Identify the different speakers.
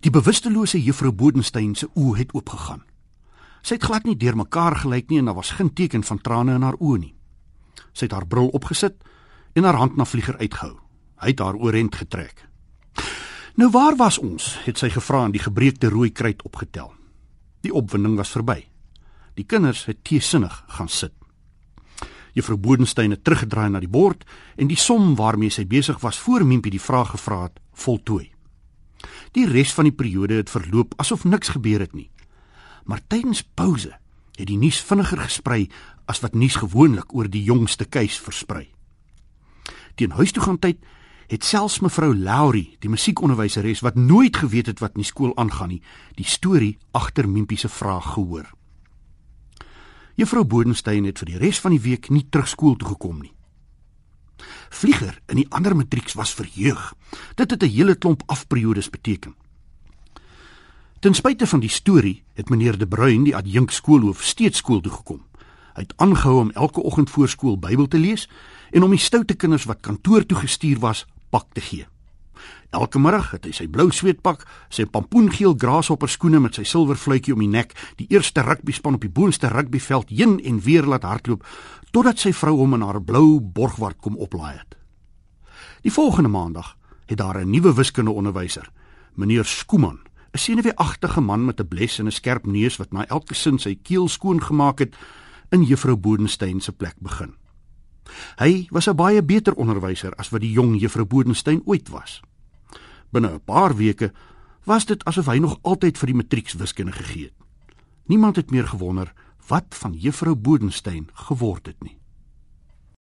Speaker 1: Die bewustelose juffrou Bodenstein se oë het oopgegaan. Sy het glad nie deurmekaar gelyk nie en daar was geen teken van trane in haar oë nie. Sy het haar bril opgesit en haar hand na vlieger uitgehou. Hy het haar oorent getrek. Nou waar was ons? het sy gevra en die gebreekte rooi kruit opgetel. Die opwinding was verby. Die kinders het teesinnig gaan sit. Juffrou Bodenstein het teruggedraai na die bord en die som waarmee sy besig was voor Mimpie die vraag gevra het, voltooi. Die res van die periode het verloop asof niks gebeur het nie. Maar tydens pouse het die nuus vinniger gesprei as wat nuus gewoonlik oor die jongste keis versprei. Teen huis toe gaan tyd het selfs mevrou Laurie, die musiekonderwyseres wat nooit geweet het wat in die skool aangaan nie, die storie agter Mimpie se vraag gehoor. Juffrou Bodenstein het vir die res van die week nie terug skool toe gekom nie. Vlieger in die ander matrieks was verheug. Dit het 'n hele klomp afperiodes beteken. Ten spyte van die storie het meneer De Bruin, die adjunk skoolhoof, steeds skool toe gekom. Hy het aangehou om elke oggend voor skool Bybel te lees en om die stoute kinders wat kantoor toe gestuur was, pak te gee. Elke middag het hy sy blou sweetpak, sy pampoengeel grashopper skoene met sy silwer fluitjie om die nek, die eerste rugbyspan op die boonste rugbyveld heen en weer laat hardloop totdat sy vrou hom in haar blou borgward kom oplaai het. Die volgende maandag het daar 'n nuwe wiskundeonderwyser, meneer Skooman, 'n senuweeagtige man met 'n bles en 'n skerp neus wat na elke sin sy keel skoon gemaak het, in juffrou Bodenstein se plek begin. Hy was 'n baie beter onderwyser as wat die jong juffrou Bodenstein ooit was. Binne 'n paar weke was dit asof hy nog altyd vir die matrieks wiskunde gegee het. Niemand het meer gewonder wat van juffrou Bodenstein geword het nie.